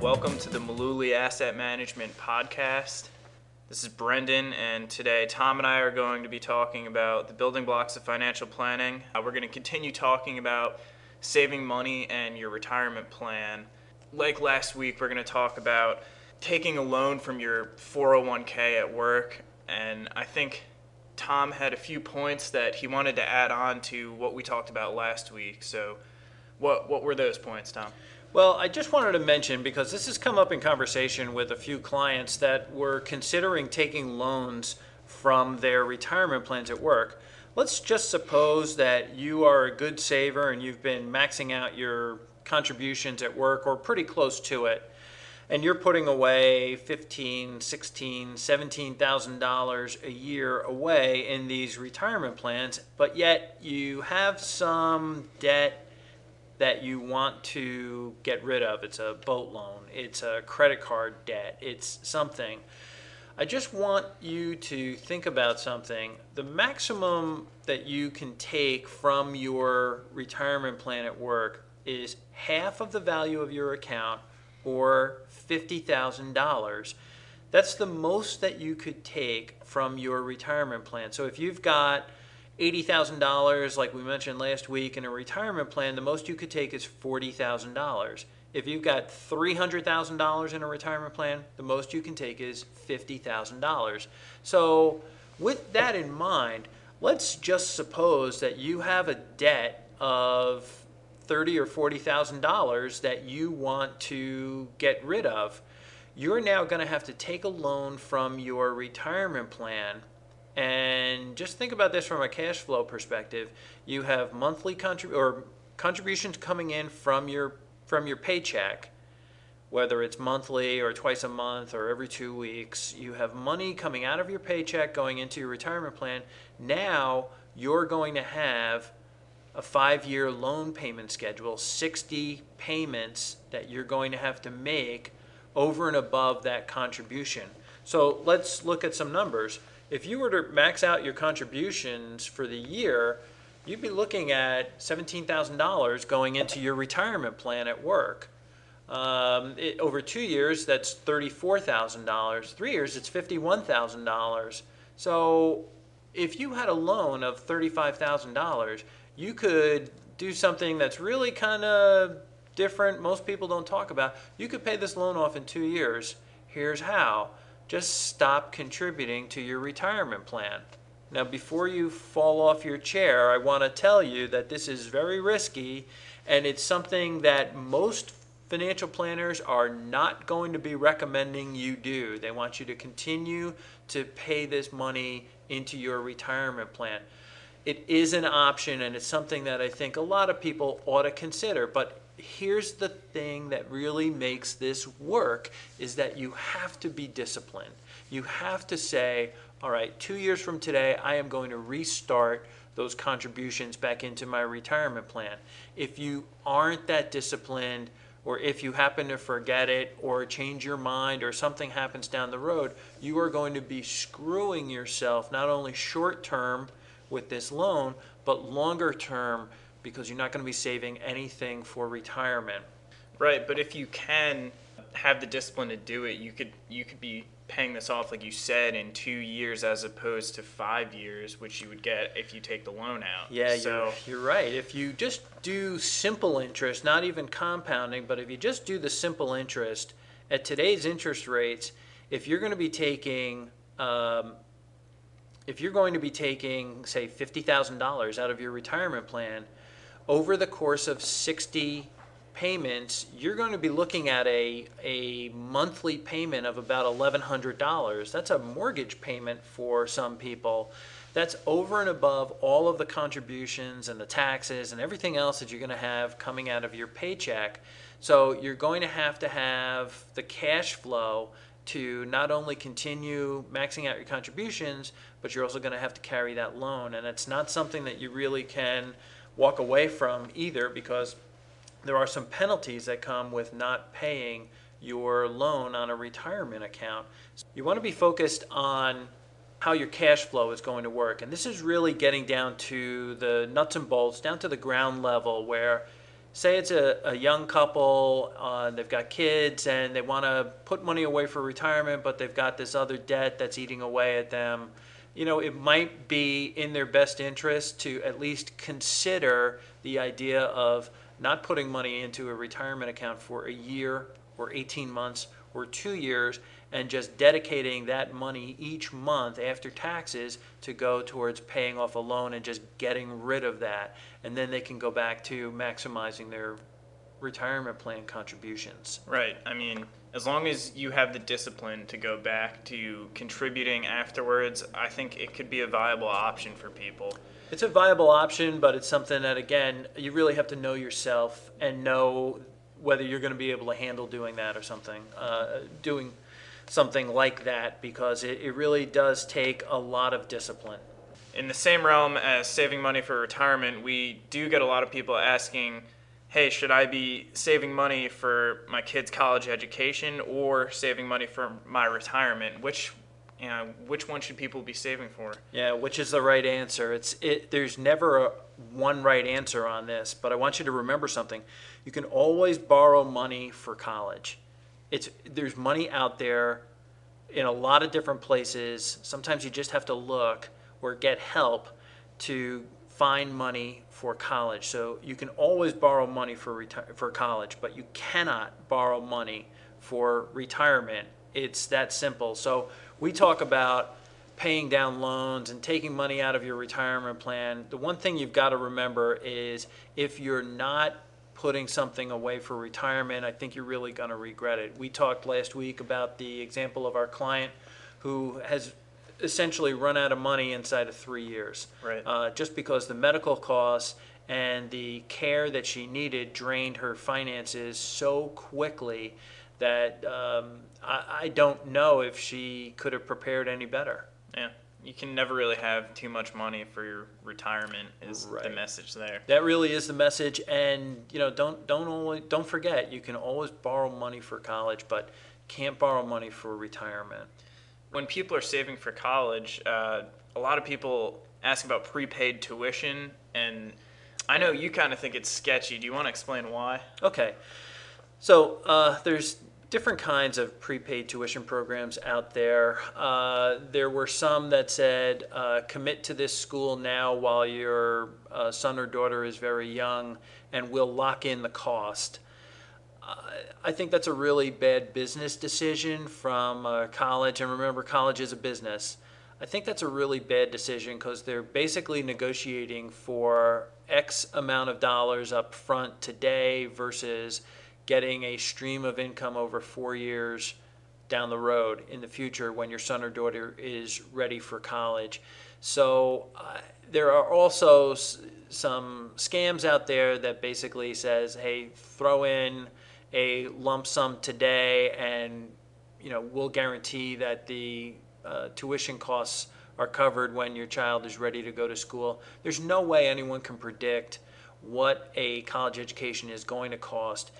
welcome to the Mullooly Asset Management Podcast. This is Brendan, and today Tom and I are going to be talking about the building blocks of financial planning. Uh, we're going to continue talking about saving money and your retirement plan. Like last week, we're going to talk about taking a loan from your 401k at work, and I think Tom had a few points that he wanted to add on to what we talked about last week. So, what what were those points, Tom? Well, I just wanted to mention because this has come up in conversation with a few clients that were considering taking loans from their retirement plans at work. Let's just suppose that you are a good saver and you've been maxing out your contributions at work or pretty close to it and you're putting away 15 16 $17,000 a year away in these retirement plans but yet you have some debt that you want to get rid of. It's a boat loan, it's a credit card debt, it's something. I just want you to think about something. The maximum that you can take from your retirement plan at work is half of the value of your account or $50,000. That's the most that you could take from your retirement plan. So if you've got $80,000, like we mentioned last week, in a retirement plan, the most you could take is $40,000. If you've got $300,000 in a retirement plan, the most you can take is $50,000. So, with that in mind, let's just suppose that you have a debt of thirty or forty thousand dollars that you want to get rid of. You're now going to have to take a loan from your retirement plan and just think about this from a cash flow perspective. You have monthly contrib- or contributions coming in from your from your paycheck, whether it's monthly or twice a month or every two weeks. You have money coming out of your paycheck going into your retirement plan. Now you're going to have a five year loan payment schedule, 60 payments that you're going to have to make over and above that contribution. So let's look at some numbers if you were to max out your contributions for the year, you'd be looking at $17,000 going into your retirement plan at work. Um, it, over two years, that's $34,000. Three years, it's $51,000. So if you had a loan of $35,000, you could do something that's really kind of different, most people don't talk about. You could pay this loan off in two years. Here's how just stop contributing to your retirement plan. Now, before you fall off your chair, I want to tell you that this is very risky and it's something that most financial planners are not going to be recommending you do. They want you to continue to pay this money into your retirement plan. It is an option and it's something that I think a lot of people ought to consider, but here's the thing that really makes this work is that you have to be disciplined. You have to say, all right, two years from today, I am going to restart those contributions back into my retirement plan. If you aren't that disciplined, or if you happen to forget it, or change your mind, or something happens down the road, you are going to be screwing yourself not only short term with this loan, but longer term because you're not going to be saving anything for retirement. Right, but if you can have the discipline to do it, you could you could be paying this off like you said in 2 years as opposed to 5 years which you would get if you take the loan out. Yeah, so you're, you're right. If you just do simple interest, not even compounding, but if you just do the simple interest at today's interest rates, if you're going to be taking um, if you're going to be taking say $50,000 out of your retirement plan, over the course of 60 payments, you're going to be looking at a, a monthly payment of about $1,100. That's a mortgage payment for some people. That's over and above all of the contributions and the taxes and everything else that you're going to have coming out of your paycheck. So you're going to have to have the cash flow to not only continue maxing out your contributions, but you're also going to have to carry that loan. And it's not something that you really can walk away from either because there are some penalties that come with not paying your loan on a retirement account. You want to be focused on how your cash flow is going to work. And this is really getting down to the nuts and bolts, down to the ground level where say it's a, a young couple, uh, they've got kids and they want to put money away for retirement, but they've got this other debt that's eating away at them. You know, it might be in their best interest to at least consider the idea of not putting money into a retirement account for a year or 18 months or two years and just dedicating that money each month after taxes to go towards paying off a loan and just getting rid of that. And then they can go back to maximizing their retirement plan contributions. Right. I mean, as long as you have the discipline to go back to contributing afterwards, I think it could be a viable option for people. It's a viable option, but it's something that, again, you really have to know yourself and know whether you're going to be able to handle doing that or something, uh, doing something like that, because it, it really does take a lot of discipline. In the same realm as saving money for retirement, we do get a lot of people asking, hey, should I be saving money for my kid's college education or saving money for my retirement? Which you know, which one should people be saving for? Yeah, which is the right answer? It's it. There's never a one right answer on this, but I want you to remember something. You can always borrow money for college. It's there's money out there in a lot of different places. Sometimes you just have to look or get help to find money for college. So you can always borrow money for reti- for college, but you cannot borrow money for retirement. It's that simple. So we talk about paying down loans and taking money out of your retirement plan. The one thing you've got to remember is if you're not putting something away for retirement, I think you're really going to regret it. We talked last week about the example of our client who has essentially run out of money inside of three years. Right. Uh, just because the medical costs and the care that she needed drained her finances so quickly that um, I, I don't know if she could have prepared any better. Yeah. You can never really have too much money for your retirement is the message there. That really is the message, and you know, don't don't only don't forget you can always borrow money for college, but can't borrow money for retirement. When people are saving for college, uh, a lot of people ask about prepaid tuition, and I know you kind of think it's sketchy. Do you want to explain why? Okay, so uh, there's different kinds of prepaid tuition programs out there. Uh, there were some that said uh, commit to this school now while your uh, son or daughter is very young, and we'll lock in the cost. I think that's a really bad business decision from uh, college, and remember, college is a business. I think that's a really bad decision because they're basically negotiating for X amount of dollars up front today versus getting a stream of income over four years down the road in the future when your son or daughter is ready for college. So uh, there are also s- some scams out there that basically says, "Hey, throw in a lump sum today, and you know we'll guarantee that the uh, tuition costs are covered when your child is ready to go to school." There's no way anyone can predict what a college education is going to cost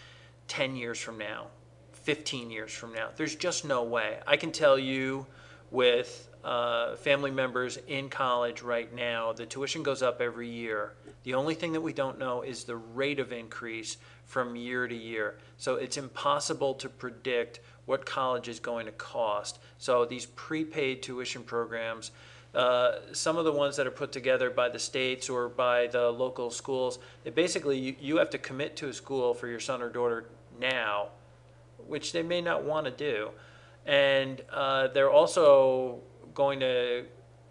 10 years from now, 15 years from now. There's just no way. I can tell you with uh, family members in college right now, the tuition goes up every year. The only thing that we don't know is the rate of increase from year to year. So it's impossible to predict what college is going to cost. So these prepaid tuition programs, uh, some of the ones that are put together by the states or by the local schools, they basically you, you have to commit to a school for your son or daughter now, which they may not want to do, and uh, they're also going to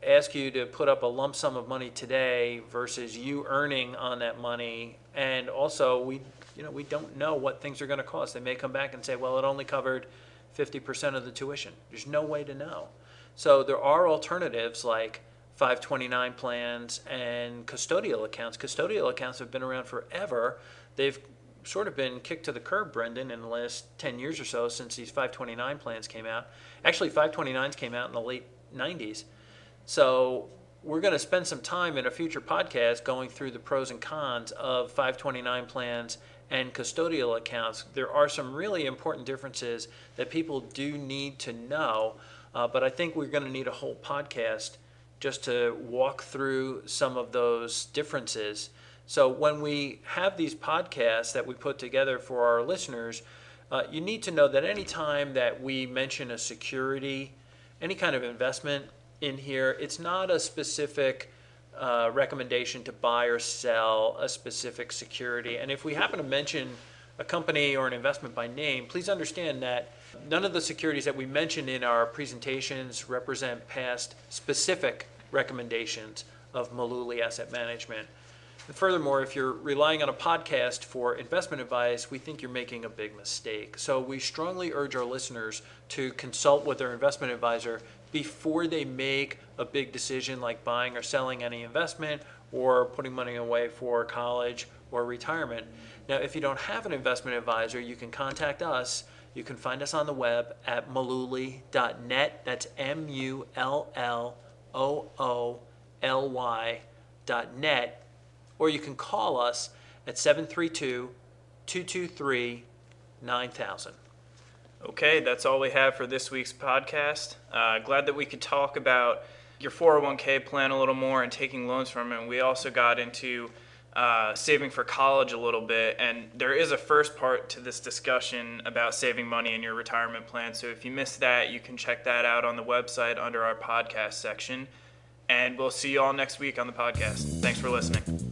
ask you to put up a lump sum of money today versus you earning on that money, and also we you know we don't know what things are going to cost. They may come back and say, well, it only covered fifty percent of the tuition. There's no way to know. So there are alternatives like 529 plans and custodial accounts. Custodial accounts have been around forever. They've sort of been kicked to the curb, Brendan, in the last 10 years or so since these 529 plans came out. Actually, 529s came out in the late 90s. So we're going to spend some time in a future podcast going through the pros and cons of 529 plans and custodial accounts. There are some really important differences that people do need to know, uh, but I think we're going to need a whole podcast just to walk through some of those differences So when we have these podcasts that we put together for our listeners, uh, you need to know that any time that we mention a security, any kind of investment in here, it's not a specific uh, recommendation to buy or sell a specific security. And if we happen to mention a company or an investment by name, please understand that none of the securities that we mention in our presentations represent past specific recommendations of Mullooly Asset Management. Furthermore, if you're relying on a podcast for investment advice, we think you're making a big mistake. So we strongly urge our listeners to consult with their investment advisor before they make a big decision like buying or selling any investment or putting money away for college or retirement. Now, if you don't have an investment advisor, you can contact us. You can find us on the web at mullooly.net. That's M U L L O O L Y dot net or you can call us at 732 223 9000. Okay, that's all we have for this week's podcast. Uh, glad that we could talk about your 401k plan a little more and taking loans from it. And we also got into uh, saving for college a little bit. And there is a first part to this discussion about saving money in your retirement plan. So if you missed that, you can check that out on the website under our podcast section. And we'll see you all next week on the podcast. Thanks for listening.